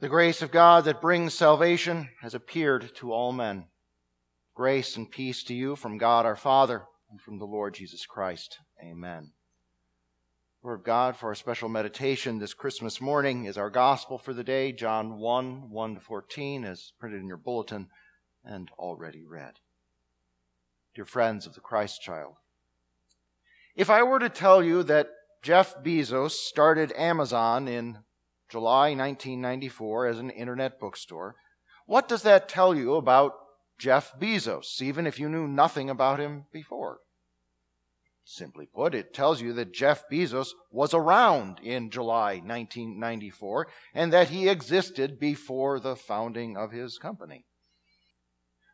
The grace of God that brings salvation has appeared to all men. Grace and peace to you from God our Father and from the Lord Jesus Christ. Amen. Word of God for our special meditation this Christmas morning is our gospel for the day, John 1 1 to 14, as printed in your bulletin and already read. Dear friends of the Christ child, if I were to tell you that Jeff Bezos started Amazon in July 1994 as an internet bookstore. What does that tell you about Jeff Bezos, even if you knew nothing about him before? Simply put, it tells you that Jeff Bezos was around in July 1994 and that he existed before the founding of his company.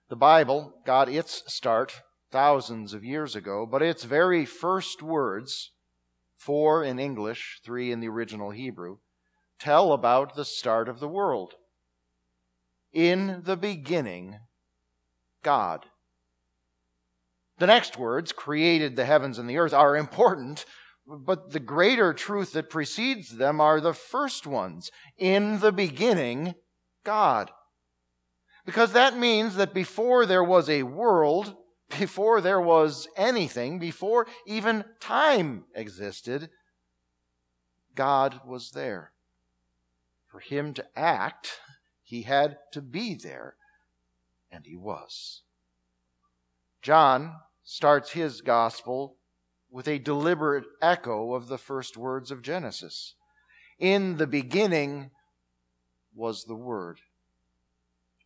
The Bible got its start thousands of years ago, but its very first words, four in English, three in the original Hebrew, tell about the start of the world. In the beginning, God. The next words, created the heavens and the earth, are important, but the greater truth that precedes them are the first ones. In the beginning, God. Because that means that before there was a world, before there was anything, before even time existed, God was there. For him to act, he had to be there, and he was. John starts his gospel with a deliberate echo of the first words of Genesis. In the beginning was the Word.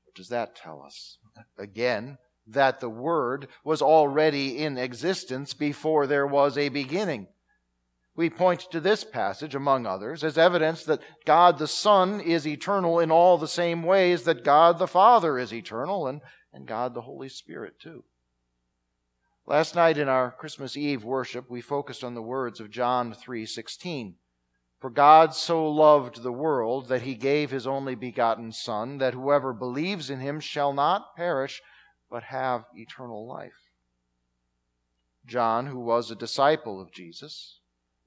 What does that tell us? Again, that the Word was already in existence before there was a beginning. We point to this passage, among others, as evidence that God the Son is eternal in all the same ways that God the Father is eternal and, and God the Holy Spirit, too. Last night in our Christmas Eve worship, we focused on the words of John 3:16. For God so loved the world that he gave his only begotten Son, that whoever believes in him shall not perish, but have eternal life. John, who was a disciple of Jesus,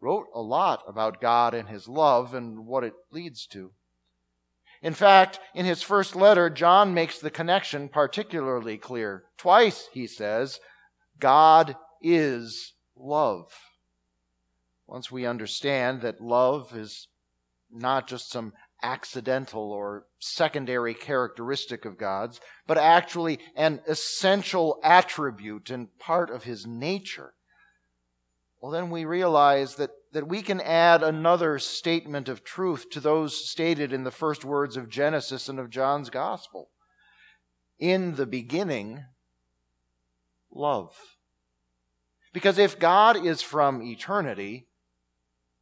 wrote a lot about God and his love and what it leads to. In fact, in his first letter, John makes the connection particularly clear. Twice he says, God is love. Once we understand that love is not just some accidental or secondary characteristic of God's, but actually an essential attribute and part of his nature, well, then we realize that, that we can add another statement of truth to those stated in the first words of Genesis and of John's Gospel. In the beginning, love. Because if God is from eternity,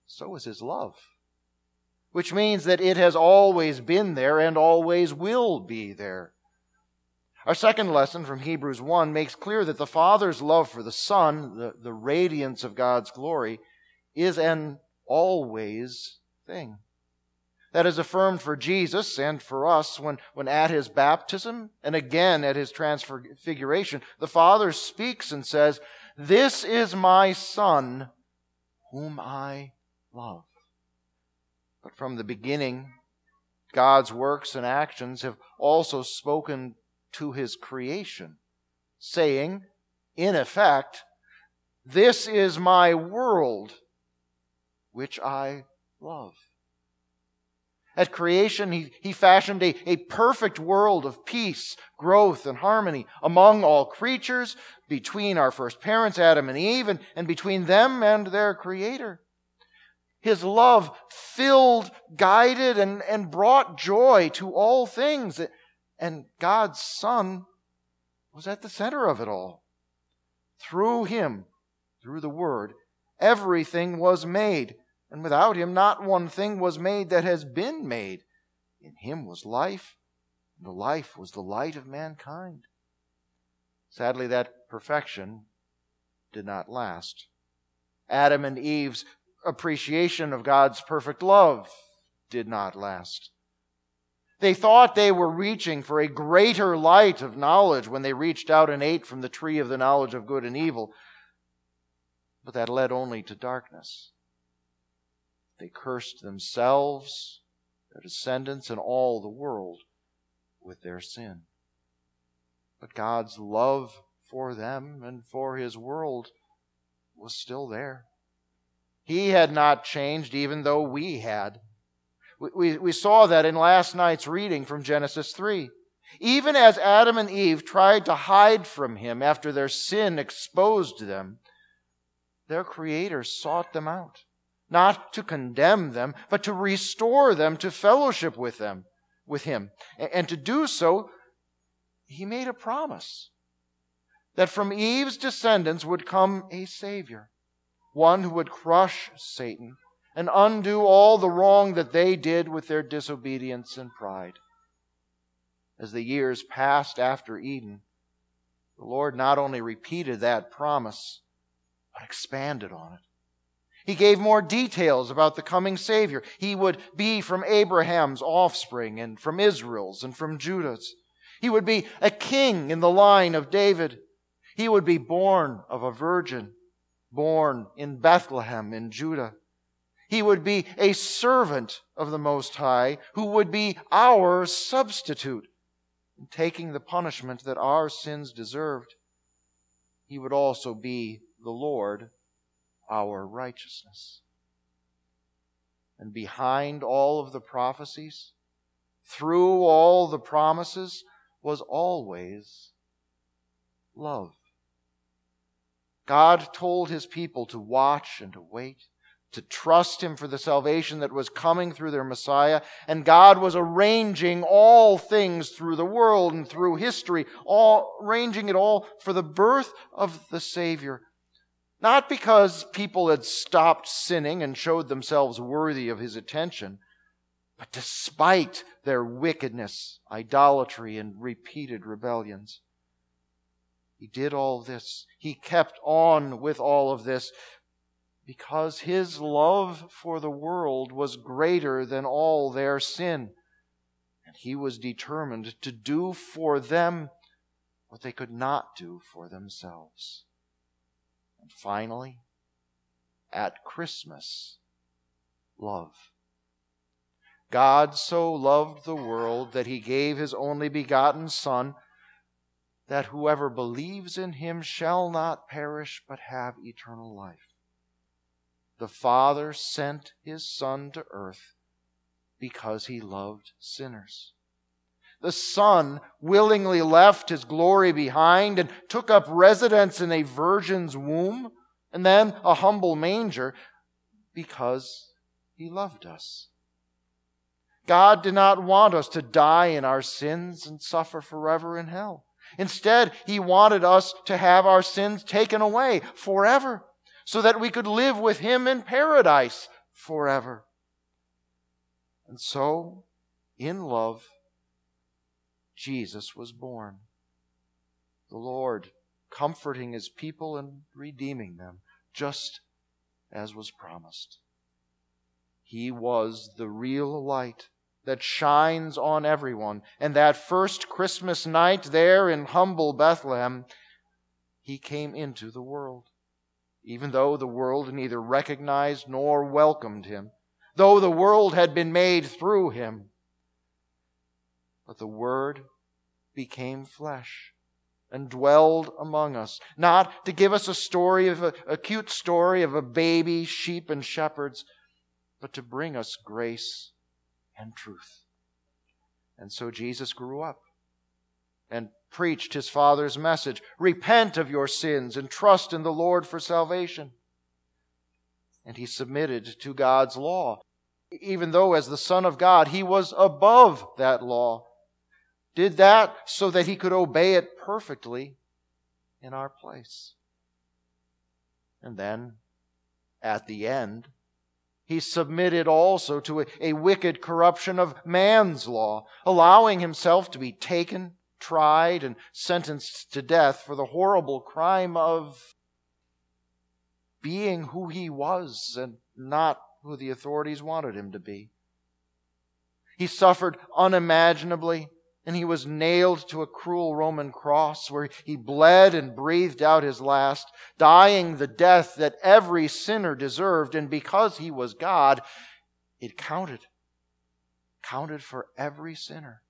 so is his love. Which means that it has always been there and always will be there. Our second lesson from Hebrews 1 makes clear that the Father's love for the Son, the, the radiance of God's glory, is an always thing. That is affirmed for Jesus and for us when, when at his baptism and again at his transfiguration, the Father speaks and says, This is my Son, whom I love. But from the beginning, God's works and actions have also spoken to his creation, saying, in effect, This is my world, which I love. At creation, he, he fashioned a, a perfect world of peace, growth, and harmony among all creatures, between our first parents, Adam and Eve, and, and between them and their Creator. His love filled, guided, and, and brought joy to all things. And God's Son was at the center of it all. Through Him, through the Word, everything was made. And without Him, not one thing was made that has been made. In Him was life, and the life was the light of mankind. Sadly, that perfection did not last. Adam and Eve's appreciation of God's perfect love did not last. They thought they were reaching for a greater light of knowledge when they reached out and ate from the tree of the knowledge of good and evil. But that led only to darkness. They cursed themselves. their descendants, and all the world with their sin. But God's love for them and for his world was still there. He had not changed, even though we had. We, we, saw that in last night's reading from Genesis 3. Even as Adam and Eve tried to hide from him after their sin exposed them, their Creator sought them out, not to condemn them, but to restore them to fellowship with them, with Him. And to do so, He made a promise that from Eve's descendants would come a Savior, one who would crush Satan and undo all the wrong that they did with their disobedience and pride. As the years passed after Eden, the Lord not only repeated that promise, but expanded on it. He gave more details about the coming Savior. He would be from Abraham's offspring and from Israel's and from Judah's. He would be a king in the line of David. He would be born of a virgin, born in Bethlehem in Judah. He would be a servant of the Most High who would be our substitute in taking the punishment that our sins deserved. He would also be the Lord, our righteousness. And behind all of the prophecies, through all the promises, was always love. God told his people to watch and to wait to trust Him for the salvation that was coming through their Messiah. And God was arranging all things through the world and through history, all, arranging it all for the birth of the Savior. Not because people had stopped sinning and showed themselves worthy of His attention, but despite their wickedness, idolatry, and repeated rebellions. He did all this. He kept on with all of this because his love for the world was greater than all their sin. And he was determined to do for them what they could not do for themselves. And finally, at Christmas, love. God so loved the world that he gave his only begotten Son, that whoever believes in him shall not perish but have eternal life the Father sent his Son to earth because he loved sinners. The Son willingly left his glory behind and took up residence in a virgin's womb and then a humble manger because he loved us. God did not want us to die in our sins and suffer forever in hell. Instead, He wanted us to have our sins taken away forever so that we could live with him in paradise forever. And so, in love, Jesus was born. The Lord comforting his people and redeeming them, just as was promised. He was the real light that shines on everyone. And that first Christmas night there in humble Bethlehem, he came into the world even though the world neither recognized nor welcomed him, though the world had been made through him. But the Word became flesh and dwelled among us, not to give us a story of a, a cute story of a baby, sheep, and shepherds, but to bring us grace and truth. And so Jesus grew up and preached his Father's message Repent of your sins and trust in the Lord for salvation. And he submitted to God's law, even though, as the Son of God, he was above that law. Did that so that he could obey it perfectly in our place. And then, at the end, he submitted also to a, a, wicked corruption of man's law, allowing himself to be taken tried and sentenced to death for the horrible crime of being who he was and not who the authorities wanted him to be. He suffered unimaginably, and he was nailed to a cruel Roman cross where he bled and breathed out his last, dying the death that every sinner deserved. And because he was God, it counted. counted for every sinner,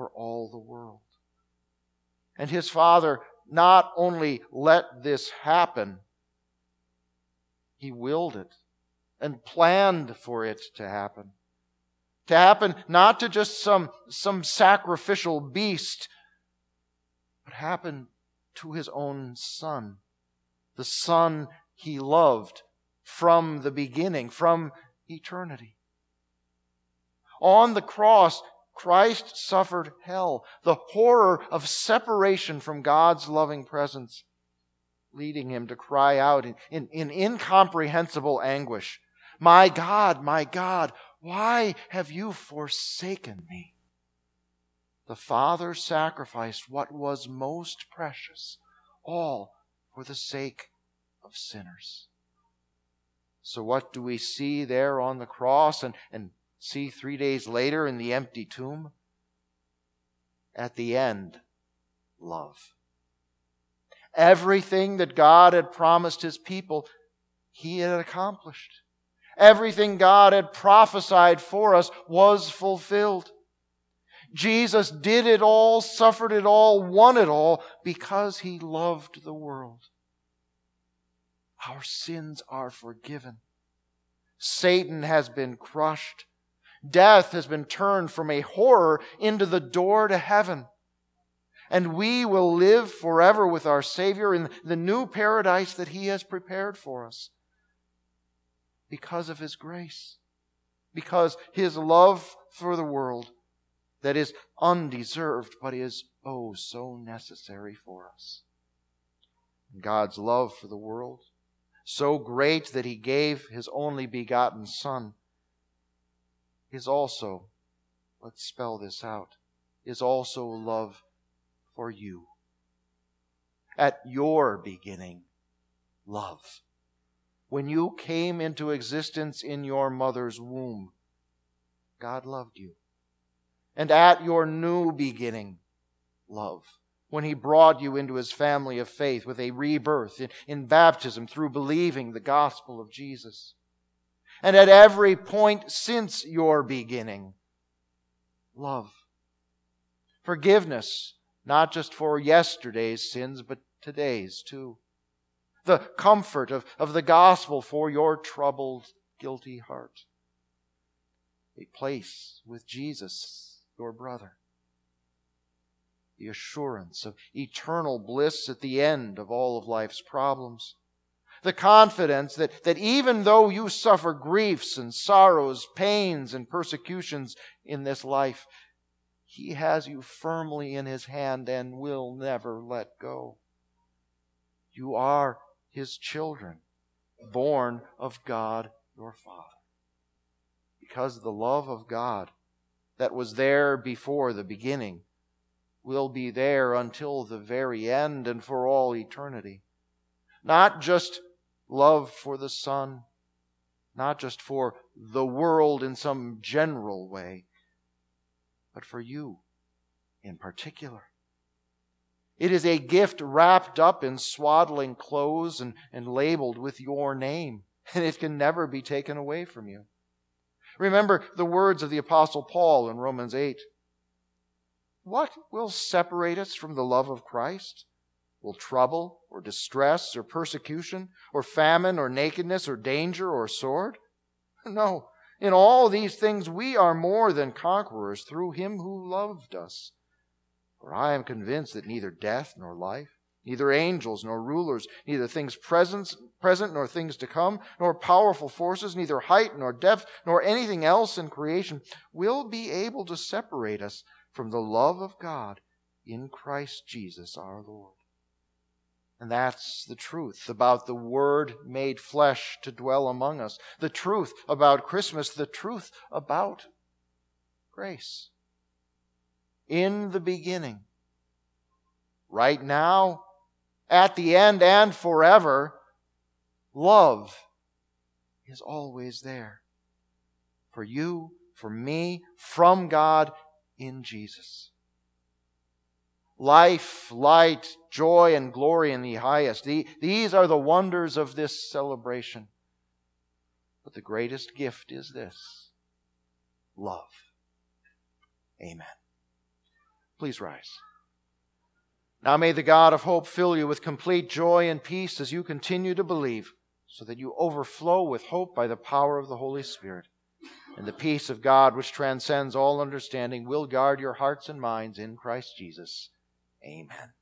for all the world. And his Father not only let this happen, he willed it and planned for it to happen. To happen not to just some, some sacrificial beast, but happen to his own son, the son he loved from the beginning, from eternity. On the cross, Christ suffered hell, the horror of separation from God's loving presence, leading him to cry out in, in, in, incomprehensible anguish, My God, my God, why have you forsaken me? The Father sacrificed what was most precious, all for the sake of sinners. So, what do we see there on the cross and, and see three days later in the empty tomb? At the end, love. Everything that God had promised his people, he had accomplished. Everything God had prophesied for us was fulfilled. Jesus did it all, suffered it all, won it all because he loved the world. Our sins are forgiven. Satan has been crushed. Death has been turned from a horror into the door to heaven. And we will live forever with our Savior in the new paradise that He has prepared for us because of His grace, because His love for the world that is undeserved but is oh so necessary for us. God's love for the world, so great that He gave His only begotten Son is also, let's spell this out, is also love for you. At your beginning, love. When you came into existence in your mother's womb, God loved you. And at your new beginning, love. When He brought you into His family of faith with a rebirth in, in baptism through believing the gospel of Jesus and at every point since your beginning. Love. Forgiveness, not just for yesterday's sins, but today's too. The comfort of, of the gospel for your troubled, guilty heart. A place with Jesus, your brother. The assurance of eternal bliss at the end of all of life's problems the confidence that, that even though you suffer griefs and sorrows, pains and persecutions in this life, He has you firmly in His hand and will never let go. You are His children, born of God your Father. Because the love of God that was there before the beginning will be there until the very end and for all eternity. Not just love for the Son, not just for the world in some general way, but for you in particular. It is a gift wrapped up in swaddling clothes and, and labeled with your name, and it can never be taken away from you. Remember the words of the Apostle Paul in Romans 8. What will separate us from the love of Christ? Will trouble or distress or persecution or famine or nakedness or danger or sword? No. In all these things we are more than conquerors through him who loved us. For I am convinced that neither death nor life, neither angels nor rulers, neither things present, present nor things to come, nor powerful forces, neither height nor depth, nor anything else in creation will be able to separate us from the love of God in Christ Jesus our Lord. And that's the truth about the Word made flesh to dwell among us. The truth about Christmas, the truth about grace. In the beginning, right now, at the end, and forever, love is always there. For you, for me, from God in Jesus life, light, joy, and glory in the highest. these are the wonders of this celebration. But the greatest gift is this love. Amen. Please rise. Now may the God of hope fill you with complete joy and peace as you continue to believe, so that you overflow with hope by the power of the Holy Spirit. And the peace of God, which transcends all understanding, will guard your hearts and minds in Christ Jesus. Amen.